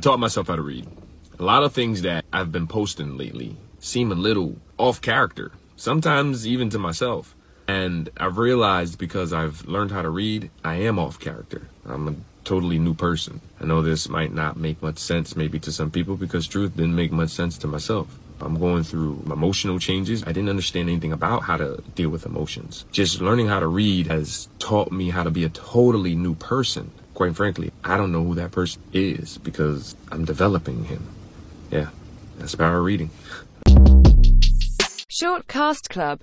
taught myself how to read. A lot of things that I've been posting lately seem a little off character, sometimes even to myself. And I've realized because I've learned how to read, I am off character. I'm a totally new person. I know this might not make much sense maybe to some people because truth didn't make much sense to myself. I'm going through emotional changes. I didn't understand anything about how to deal with emotions. Just learning how to read has taught me how to be a totally new person. Quite frankly, I don't know who that person is because I'm developing him. Yeah, that's power reading. Short Cast Club